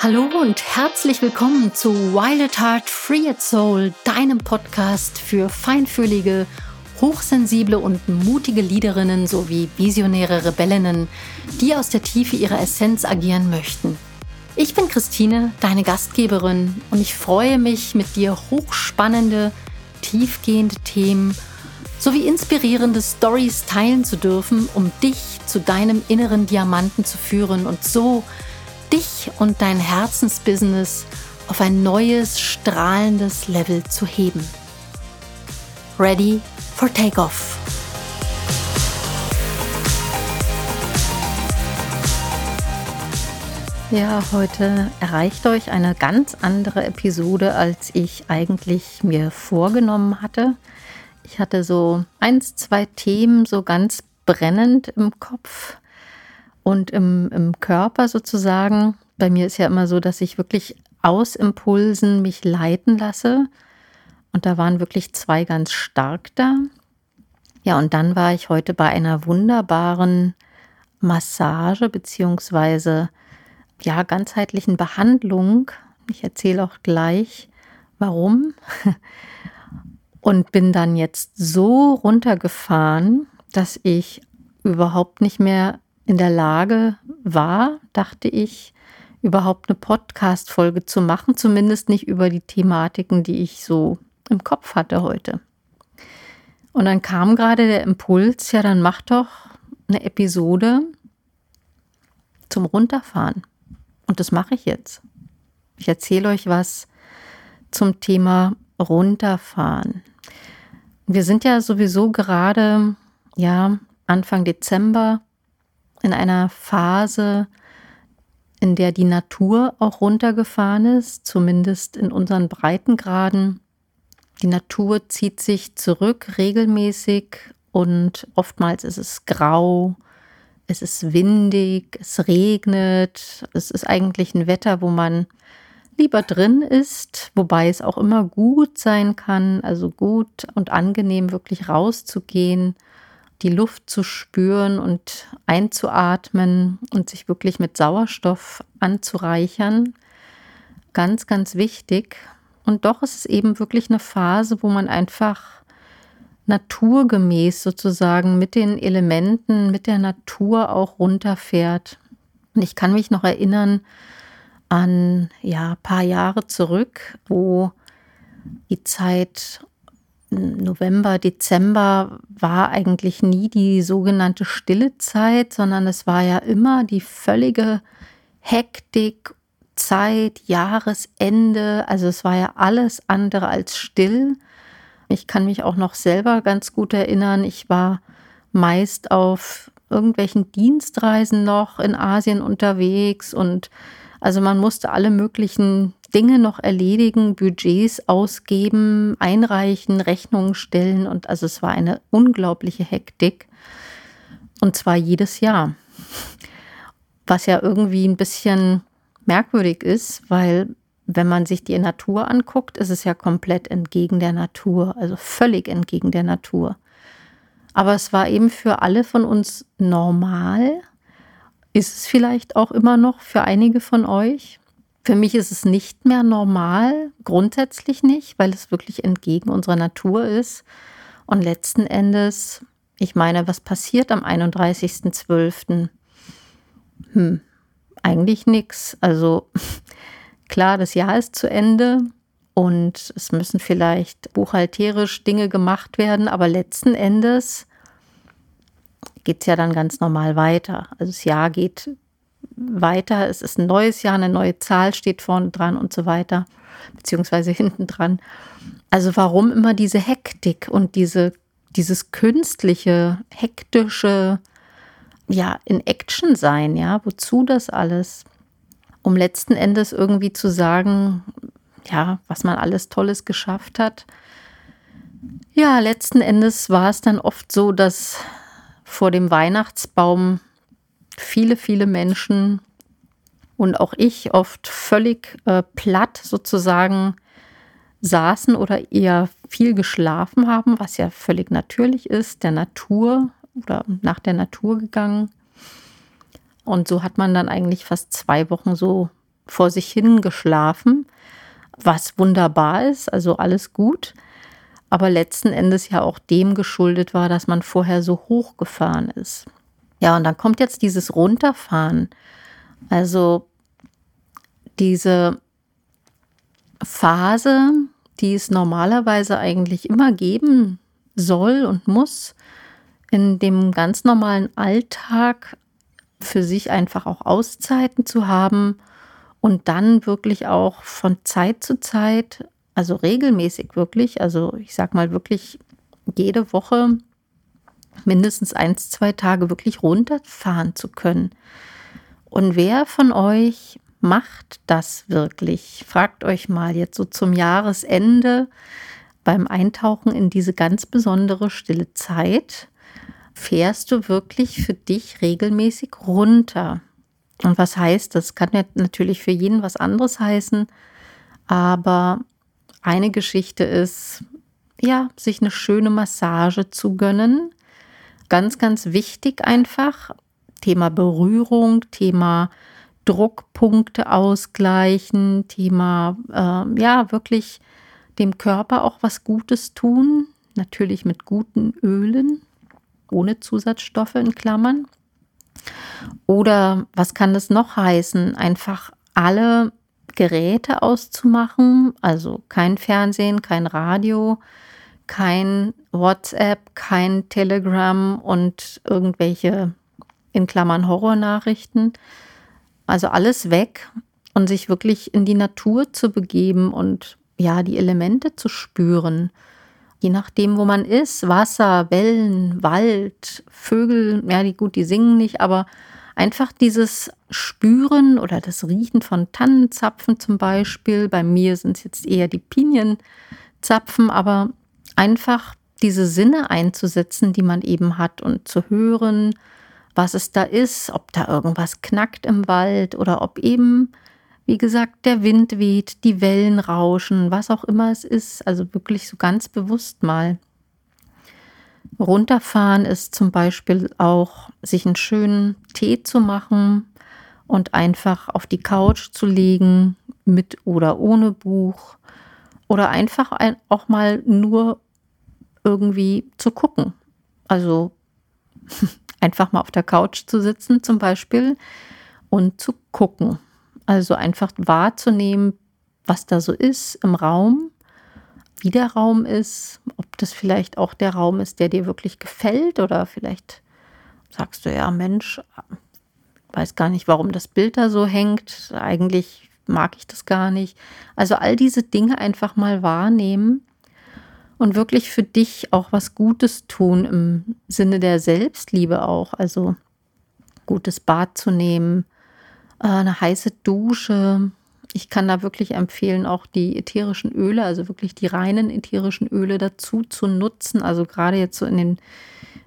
Hallo und herzlich willkommen zu Wild at Heart Free at Soul, deinem Podcast für feinfühlige, hochsensible und mutige Leaderinnen sowie visionäre Rebellinnen, die aus der Tiefe ihrer Essenz agieren möchten. Ich bin Christine, deine Gastgeberin, und ich freue mich, mit dir hochspannende, tiefgehende Themen sowie inspirierende Stories teilen zu dürfen, um dich zu deinem inneren Diamanten zu führen und so dich und dein Herzensbusiness auf ein neues, strahlendes Level zu heben. Ready for Takeoff. Ja, heute erreicht euch eine ganz andere Episode, als ich eigentlich mir vorgenommen hatte. Ich hatte so eins, zwei Themen so ganz brennend im Kopf und im, im Körper sozusagen. Bei mir ist ja immer so, dass ich wirklich aus Impulsen mich leiten lasse. Und da waren wirklich zwei ganz stark da. Ja, und dann war ich heute bei einer wunderbaren Massage beziehungsweise ja ganzheitlichen Behandlung. Ich erzähle auch gleich, warum. Und bin dann jetzt so runtergefahren, dass ich überhaupt nicht mehr in der Lage war, dachte ich, überhaupt eine Podcast-Folge zu machen, zumindest nicht über die Thematiken, die ich so im Kopf hatte heute. Und dann kam gerade der Impuls, ja, dann mach doch eine Episode zum Runterfahren. Und das mache ich jetzt. Ich erzähle euch was zum Thema Runterfahren. Wir sind ja sowieso gerade, ja, Anfang Dezember in einer Phase, in der die Natur auch runtergefahren ist, zumindest in unseren Breitengraden. Die Natur zieht sich zurück regelmäßig und oftmals ist es grau, es ist windig, es regnet, es ist eigentlich ein Wetter, wo man lieber drin ist, wobei es auch immer gut sein kann, also gut und angenehm wirklich rauszugehen die Luft zu spüren und einzuatmen und sich wirklich mit Sauerstoff anzureichern. Ganz, ganz wichtig. Und doch ist es eben wirklich eine Phase, wo man einfach naturgemäß sozusagen mit den Elementen, mit der Natur auch runterfährt. Und ich kann mich noch erinnern an ja, ein paar Jahre zurück, wo die Zeit November, Dezember war eigentlich nie die sogenannte stille Zeit, sondern es war ja immer die völlige Hektik, Zeit, Jahresende. Also es war ja alles andere als still. Ich kann mich auch noch selber ganz gut erinnern. Ich war meist auf irgendwelchen Dienstreisen noch in Asien unterwegs und also man musste alle möglichen Dinge noch erledigen, Budgets ausgeben, einreichen, Rechnungen stellen und also es war eine unglaubliche Hektik und zwar jedes Jahr. Was ja irgendwie ein bisschen merkwürdig ist, weil wenn man sich die Natur anguckt, ist es ja komplett entgegen der Natur, also völlig entgegen der Natur. Aber es war eben für alle von uns normal. Ist es vielleicht auch immer noch für einige von euch? Für mich ist es nicht mehr normal, grundsätzlich nicht, weil es wirklich entgegen unserer Natur ist. Und letzten Endes, ich meine, was passiert am 31.12.? Hm, eigentlich nichts. Also klar, das Jahr ist zu Ende und es müssen vielleicht buchhalterisch Dinge gemacht werden, aber letzten Endes geht es ja dann ganz normal weiter. Also das Jahr geht weiter. Es ist ein neues Jahr, eine neue Zahl steht vorne dran und so weiter, beziehungsweise hinten dran. Also warum immer diese Hektik und diese, dieses künstliche, hektische, ja, in Action sein, ja, wozu das alles? Um letzten Endes irgendwie zu sagen, ja, was man alles Tolles geschafft hat. Ja, letzten Endes war es dann oft so, dass vor dem Weihnachtsbaum viele, viele Menschen und auch ich oft völlig äh, platt sozusagen saßen oder eher viel geschlafen haben, was ja völlig natürlich ist, der Natur oder nach der Natur gegangen. Und so hat man dann eigentlich fast zwei Wochen so vor sich hin geschlafen, was wunderbar ist, also alles gut, aber letzten Endes ja auch dem geschuldet war, dass man vorher so hoch gefahren ist. Ja, und dann kommt jetzt dieses Runterfahren. Also diese Phase, die es normalerweise eigentlich immer geben soll und muss, in dem ganz normalen Alltag für sich einfach auch Auszeiten zu haben und dann wirklich auch von Zeit zu Zeit, also regelmäßig wirklich, also ich sag mal wirklich jede Woche mindestens eins, zwei Tage wirklich runterfahren zu können. Und wer von euch macht das wirklich? Fragt euch mal jetzt so zum Jahresende beim Eintauchen in diese ganz besondere stille Zeit, fährst du wirklich für dich regelmäßig runter. Und was heißt das? Kann ja natürlich für jeden was anderes heißen, aber eine Geschichte ist, ja, sich eine schöne Massage zu gönnen. Ganz, ganz wichtig einfach. Thema Berührung, Thema Druckpunkte ausgleichen, Thema, äh, ja, wirklich dem Körper auch was Gutes tun. Natürlich mit guten Ölen, ohne Zusatzstoffe in Klammern. Oder was kann das noch heißen? Einfach alle Geräte auszumachen, also kein Fernsehen, kein Radio, kein WhatsApp, kein Telegram und irgendwelche in Klammern Horrornachrichten. Also alles weg und sich wirklich in die Natur zu begeben und ja, die Elemente zu spüren je nachdem, wo man ist, Wasser, Wellen, Wald, Vögel, ja, die gut, die singen nicht, aber einfach dieses Spüren oder das Riechen von Tannenzapfen zum Beispiel. Bei mir sind es jetzt eher die Pinienzapfen, aber einfach diese Sinne einzusetzen, die man eben hat und zu hören, was es da ist, ob da irgendwas knackt im Wald oder ob eben wie gesagt, der Wind weht, die Wellen rauschen, was auch immer es ist. Also wirklich so ganz bewusst mal. Runterfahren ist zum Beispiel auch, sich einen schönen Tee zu machen und einfach auf die Couch zu legen, mit oder ohne Buch. Oder einfach auch mal nur irgendwie zu gucken. Also einfach mal auf der Couch zu sitzen zum Beispiel und zu gucken. Also einfach wahrzunehmen, was da so ist im Raum, wie der Raum ist, ob das vielleicht auch der Raum ist, der dir wirklich gefällt oder vielleicht sagst du ja, Mensch, weiß gar nicht, warum das Bild da so hängt. Eigentlich mag ich das gar nicht. Also all diese Dinge einfach mal wahrnehmen und wirklich für dich auch was Gutes tun im Sinne der Selbstliebe auch. Also gutes Bad zu nehmen, äh, eine heiße Dusche. Ich kann da wirklich empfehlen, auch die ätherischen Öle, also wirklich die reinen ätherischen Öle dazu zu nutzen. Also gerade jetzt so in den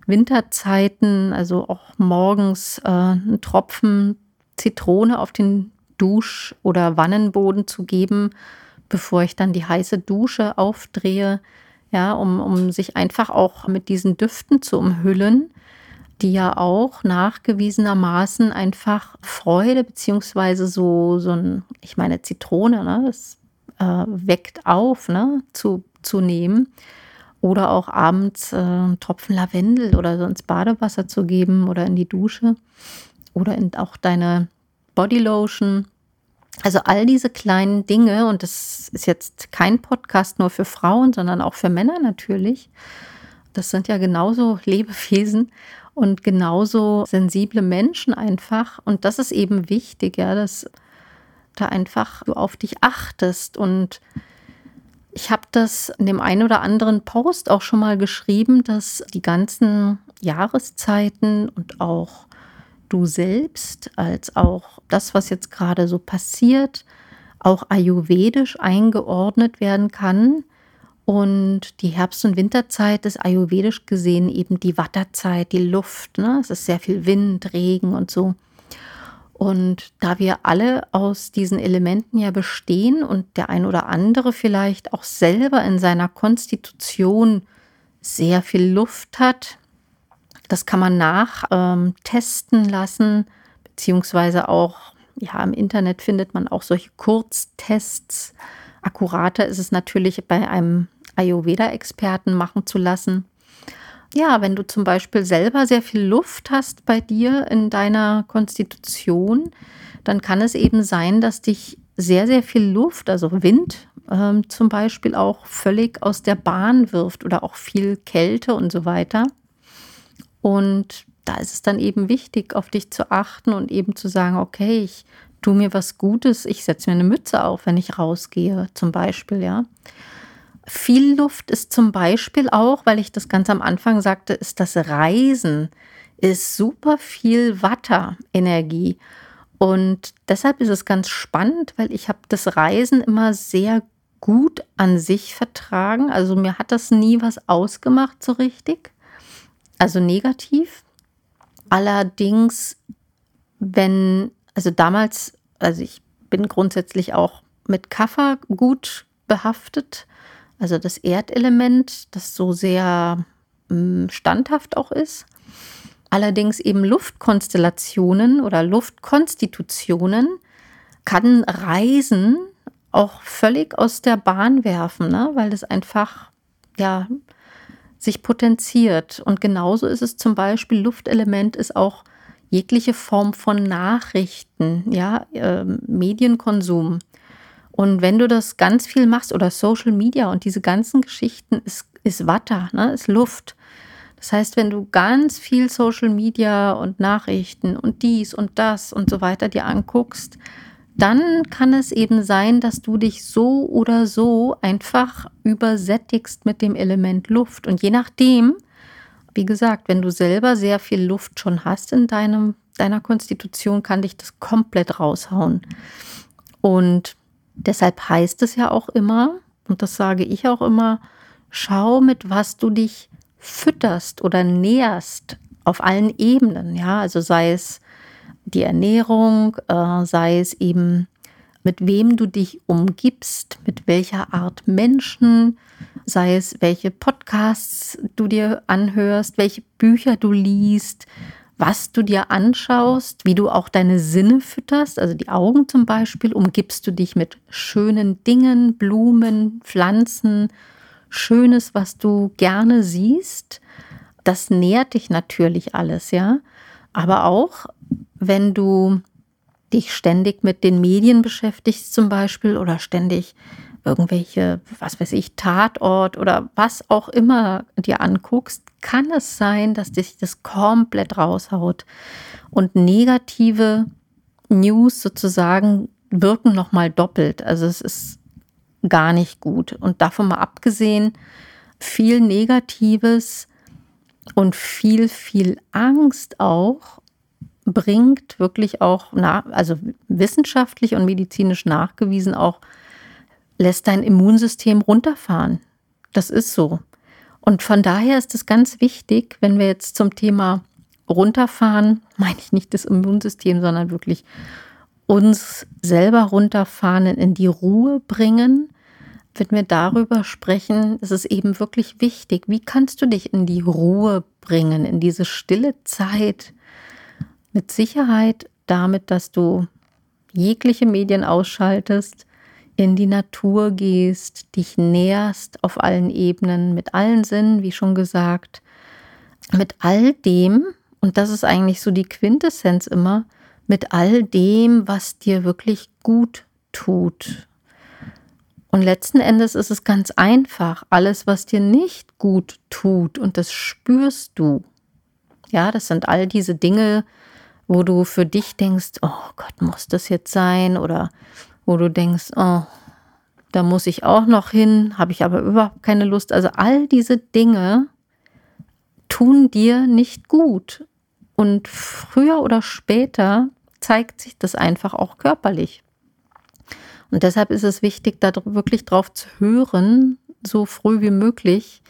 Winterzeiten, also auch morgens äh, einen Tropfen Zitrone auf den Dusch- oder Wannenboden zu geben, bevor ich dann die heiße Dusche aufdrehe, ja, um, um sich einfach auch mit diesen Düften zu umhüllen die ja auch nachgewiesenermaßen einfach Freude beziehungsweise so, so ein, ich meine Zitrone, ne, das äh, weckt auf, ne, zu, zu nehmen. Oder auch abends äh, einen Tropfen Lavendel oder so ins Badewasser zu geben oder in die Dusche. Oder in auch deine Bodylotion. Also all diese kleinen Dinge, und das ist jetzt kein Podcast nur für Frauen, sondern auch für Männer natürlich. Das sind ja genauso Lebewesen und genauso sensible Menschen einfach. Und das ist eben wichtig, ja, dass da einfach du auf dich achtest. Und ich habe das in dem einen oder anderen Post auch schon mal geschrieben, dass die ganzen Jahreszeiten und auch du selbst, als auch das, was jetzt gerade so passiert, auch ayurvedisch eingeordnet werden kann und die Herbst- und Winterzeit ist ayurvedisch gesehen eben die Watterzeit, die Luft. Ne? Es ist sehr viel Wind, Regen und so. Und da wir alle aus diesen Elementen ja bestehen und der ein oder andere vielleicht auch selber in seiner Konstitution sehr viel Luft hat, das kann man nachtesten ähm, lassen, beziehungsweise auch ja, im Internet findet man auch solche Kurztests. Akkurater ist es natürlich bei einem Ayurveda-Experten machen zu lassen. Ja, wenn du zum Beispiel selber sehr viel Luft hast bei dir in deiner Konstitution, dann kann es eben sein, dass dich sehr, sehr viel Luft, also Wind ähm, zum Beispiel, auch völlig aus der Bahn wirft oder auch viel Kälte und so weiter. Und da ist es dann eben wichtig, auf dich zu achten und eben zu sagen, okay, ich tue mir was Gutes, ich setze mir eine Mütze auf, wenn ich rausgehe, zum Beispiel, ja. Viel Luft ist zum Beispiel auch, weil ich das ganz am Anfang sagte, ist das Reisen, ist super viel Watter-Energie. Und deshalb ist es ganz spannend, weil ich habe das Reisen immer sehr gut an sich vertragen. Also mir hat das nie was ausgemacht so richtig. Also negativ. Allerdings, wenn, also damals, also ich bin grundsätzlich auch mit Kaffer gut behaftet. Also das Erdelement, das so sehr hm, standhaft auch ist. Allerdings eben Luftkonstellationen oder Luftkonstitutionen kann Reisen auch völlig aus der Bahn werfen, ne? weil das einfach ja sich potenziert. Und genauso ist es zum Beispiel, Luftelement ist auch jegliche Form von Nachrichten, ja, äh, Medienkonsum. Und wenn du das ganz viel machst oder Social Media und diese ganzen Geschichten, ist, ist Watter, ne, ist Luft. Das heißt, wenn du ganz viel Social Media und Nachrichten und dies und das und so weiter dir anguckst, dann kann es eben sein, dass du dich so oder so einfach übersättigst mit dem Element Luft. Und je nachdem, wie gesagt, wenn du selber sehr viel Luft schon hast in deinem, deiner Konstitution, kann dich das komplett raushauen. Und deshalb heißt es ja auch immer, und das sage ich auch immer, schau, mit was du dich fütterst oder nährst auf allen Ebenen. Ja, also sei es die Ernährung, äh, sei es eben mit wem du dich umgibst, mit welcher Art Menschen, sei es welche Podcasts du dir anhörst, welche Bücher du liest, was du dir anschaust, wie du auch deine Sinne fütterst, also die Augen zum Beispiel, umgibst du dich mit schönen Dingen, Blumen, Pflanzen, Schönes, was du gerne siehst. Das nährt dich natürlich alles, ja. Aber auch wenn du dich ständig mit den Medien beschäftigst zum Beispiel oder ständig irgendwelche, was weiß ich, Tatort oder was auch immer dir anguckst, kann es sein, dass dich das komplett raushaut und negative News sozusagen wirken nochmal doppelt. Also es ist gar nicht gut. Und davon mal abgesehen, viel Negatives und viel, viel Angst auch bringt wirklich auch, nach, also wissenschaftlich und medizinisch nachgewiesen auch, lässt dein Immunsystem runterfahren. Das ist so. Und von daher ist es ganz wichtig, wenn wir jetzt zum Thema runterfahren, meine ich nicht das Immunsystem, sondern wirklich uns selber runterfahren, in die Ruhe bringen, wenn wir darüber sprechen, ist es eben wirklich wichtig, wie kannst du dich in die Ruhe bringen, in diese stille Zeit, mit Sicherheit damit, dass du jegliche Medien ausschaltest, in die Natur gehst, dich näherst auf allen Ebenen, mit allen Sinnen, wie schon gesagt, mit all dem, und das ist eigentlich so die Quintessenz immer, mit all dem, was dir wirklich gut tut. Und letzten Endes ist es ganz einfach. Alles, was dir nicht gut tut, und das spürst du. Ja, das sind all diese Dinge, wo du für dich denkst, oh Gott, muss das jetzt sein? Oder wo du denkst, oh, da muss ich auch noch hin, habe ich aber überhaupt keine Lust. Also all diese Dinge tun dir nicht gut. Und früher oder später zeigt sich das einfach auch körperlich. Und deshalb ist es wichtig, da wirklich drauf zu hören, so früh wie möglich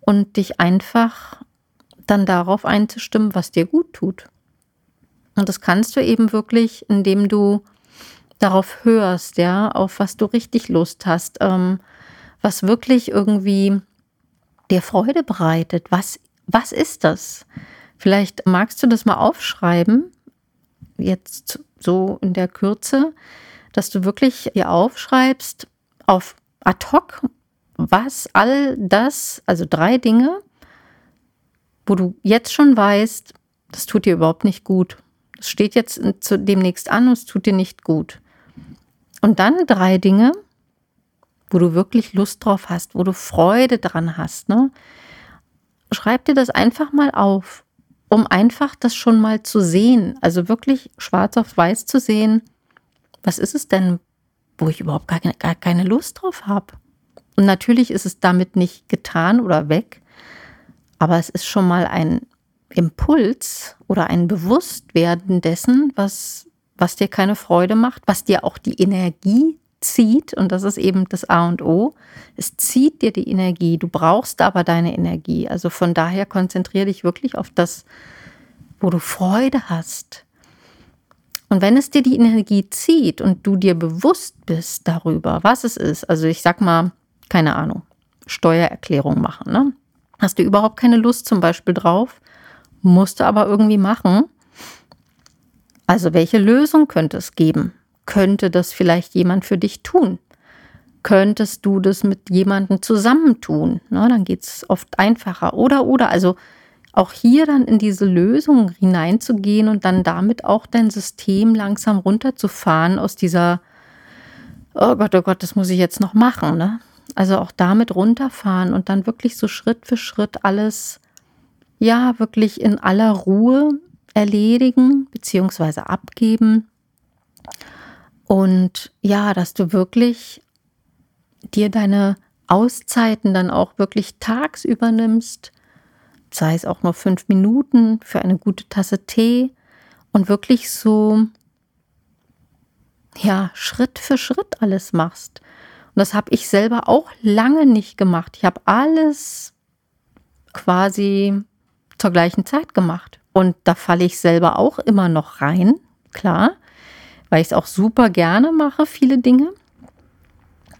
und dich einfach dann darauf einzustimmen, was dir gut tut. Und das kannst du eben wirklich, indem du darauf hörst, ja, auf was du richtig Lust hast, ähm, was wirklich irgendwie dir Freude bereitet. Was, was ist das? Vielleicht magst du das mal aufschreiben, jetzt so in der Kürze, dass du wirklich dir aufschreibst auf ad hoc, was all das, also drei Dinge, wo du jetzt schon weißt, das tut dir überhaupt nicht gut. Es steht jetzt demnächst an und es tut dir nicht gut. Und dann drei Dinge, wo du wirklich Lust drauf hast, wo du Freude dran hast. Ne? Schreib dir das einfach mal auf, um einfach das schon mal zu sehen. Also wirklich schwarz auf weiß zu sehen, was ist es denn, wo ich überhaupt gar gar keine Lust drauf habe. Und natürlich ist es damit nicht getan oder weg, aber es ist schon mal ein Impuls oder ein Bewusstwerden dessen, was, was dir keine Freude macht, was dir auch die Energie zieht. Und das ist eben das A und O. Es zieht dir die Energie. Du brauchst aber deine Energie. Also von daher konzentriere dich wirklich auf das, wo du Freude hast. Und wenn es dir die Energie zieht und du dir bewusst bist darüber, was es ist, also ich sag mal, keine Ahnung, Steuererklärung machen, ne? Hast du überhaupt keine Lust zum Beispiel drauf, musst du aber irgendwie machen. Also welche Lösung könnte es geben? Könnte das vielleicht jemand für dich tun? Könntest du das mit jemandem zusammentun? Ne, dann geht es oft einfacher. Oder, oder, also auch hier dann in diese Lösung hineinzugehen und dann damit auch dein System langsam runterzufahren aus dieser, oh Gott, oh Gott, das muss ich jetzt noch machen. Ne? Also auch damit runterfahren und dann wirklich so Schritt für Schritt alles ja wirklich in aller Ruhe erledigen bzw. abgeben. Und ja, dass du wirklich dir deine Auszeiten dann auch wirklich tagsüber nimmst, sei es auch nur fünf Minuten für eine gute Tasse Tee und wirklich so, ja, Schritt für Schritt alles machst. Und das habe ich selber auch lange nicht gemacht. Ich habe alles quasi zur gleichen Zeit gemacht. Und da falle ich selber auch immer noch rein, klar, weil ich es auch super gerne mache, viele Dinge.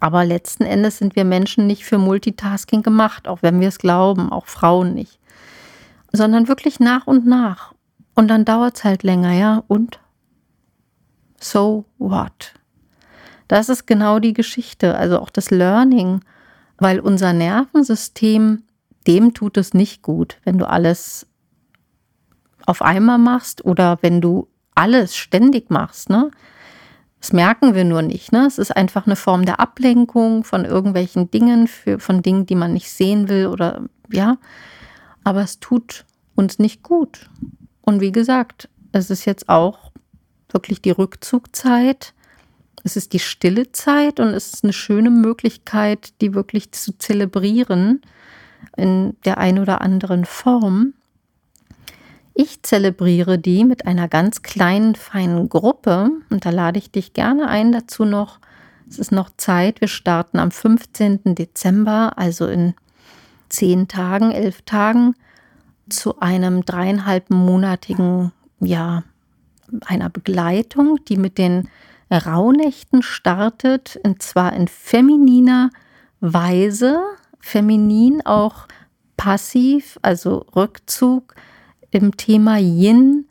Aber letzten Endes sind wir Menschen nicht für Multitasking gemacht, auch wenn wir es glauben, auch Frauen nicht. Sondern wirklich nach und nach. Und dann dauert es halt länger, ja. Und so what? Das ist genau die Geschichte, also auch das Learning, weil unser Nervensystem dem tut es nicht gut, wenn du alles auf einmal machst oder wenn du alles ständig machst. Ne? Das merken wir nur nicht. Ne? Es ist einfach eine Form der Ablenkung von irgendwelchen Dingen, für, von Dingen, die man nicht sehen will oder ja. Aber es tut uns nicht gut. Und wie gesagt, es ist jetzt auch wirklich die Rückzugzeit. Es ist die stille Zeit und es ist eine schöne Möglichkeit, die wirklich zu zelebrieren in der ein oder anderen Form. Ich zelebriere die mit einer ganz kleinen, feinen Gruppe und da lade ich dich gerne ein dazu noch. Es ist noch Zeit. Wir starten am 15. Dezember, also in zehn Tagen, elf Tagen, zu einem dreieinhalbmonatigen, ja, einer Begleitung, die mit den Rauhnächten startet, und zwar in femininer Weise feminin auch passiv, also Rückzug im Thema Yin.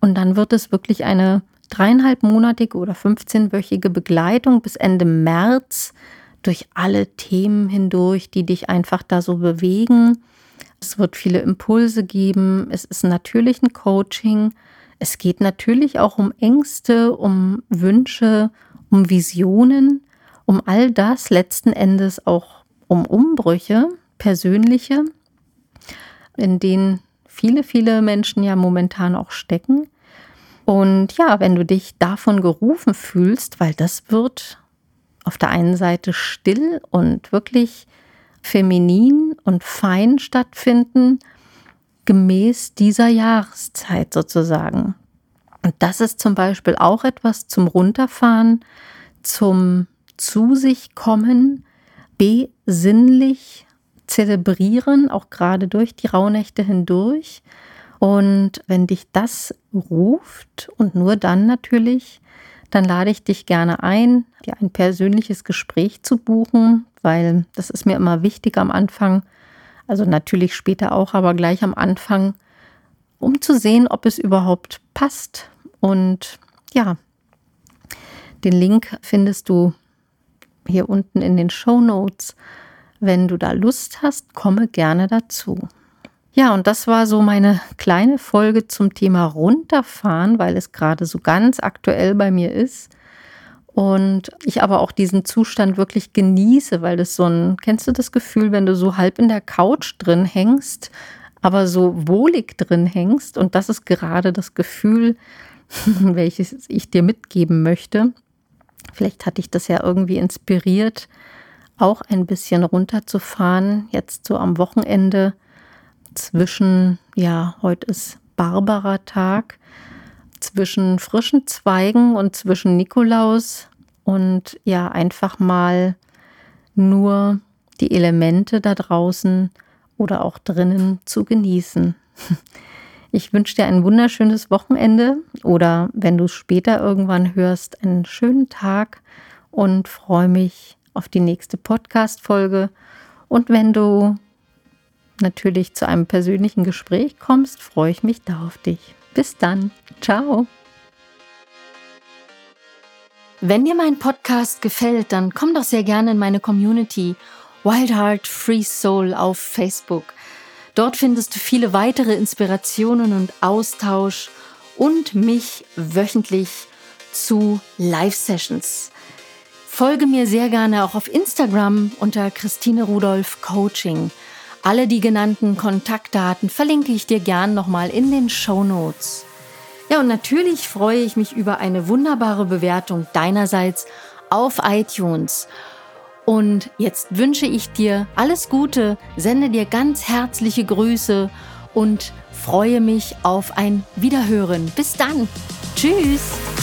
Und dann wird es wirklich eine dreieinhalbmonatige oder 15-wöchige Begleitung bis Ende März durch alle Themen hindurch, die dich einfach da so bewegen. Es wird viele Impulse geben. Es ist natürlich ein Coaching. Es geht natürlich auch um Ängste, um Wünsche, um Visionen, um all das letzten Endes auch um Umbrüche, persönliche, in denen viele, viele Menschen ja momentan auch stecken. Und ja, wenn du dich davon gerufen fühlst, weil das wird auf der einen Seite still und wirklich feminin und fein stattfinden, gemäß dieser Jahreszeit sozusagen. Und das ist zum Beispiel auch etwas zum Runterfahren, zum zu sich kommen, besinnlich zelebrieren, auch gerade durch die Rauhnächte hindurch. Und wenn dich das ruft und nur dann natürlich, dann lade ich dich gerne ein, dir ein persönliches Gespräch zu buchen, weil das ist mir immer wichtig am Anfang. Also natürlich später auch, aber gleich am Anfang, um zu sehen, ob es überhaupt passt. Und ja, Den Link findest du hier unten in den Show Notes. Wenn du da Lust hast, komme gerne dazu. Ja, und das war so meine kleine Folge zum Thema runterfahren, weil es gerade so ganz aktuell bei mir ist. Und ich aber auch diesen Zustand wirklich genieße, weil das so ein, kennst du das Gefühl, wenn du so halb in der Couch drin hängst, aber so wohlig drin hängst? Und das ist gerade das Gefühl, welches ich dir mitgeben möchte. Vielleicht hatte ich das ja irgendwie inspiriert, auch ein bisschen runterzufahren, jetzt so am Wochenende zwischen, ja, heute ist Barbara-Tag, zwischen frischen Zweigen und zwischen Nikolaus und ja, einfach mal nur die Elemente da draußen oder auch drinnen zu genießen. Ich wünsche dir ein wunderschönes Wochenende oder wenn du es später irgendwann hörst, einen schönen Tag und freue mich auf die nächste Podcast-Folge. Und wenn du natürlich zu einem persönlichen Gespräch kommst, freue ich mich da auf dich. Bis dann. Ciao. Wenn dir mein Podcast gefällt, dann komm doch sehr gerne in meine Community Wild Heart Free Soul auf Facebook. Dort findest du viele weitere Inspirationen und Austausch und mich wöchentlich zu Live-Sessions. Folge mir sehr gerne auch auf Instagram unter Christine Rudolph Coaching. Alle die genannten Kontaktdaten verlinke ich dir gern nochmal in den Show Notes. Ja, und natürlich freue ich mich über eine wunderbare Bewertung deinerseits auf iTunes. Und jetzt wünsche ich dir alles Gute, sende dir ganz herzliche Grüße und freue mich auf ein Wiederhören. Bis dann. Tschüss.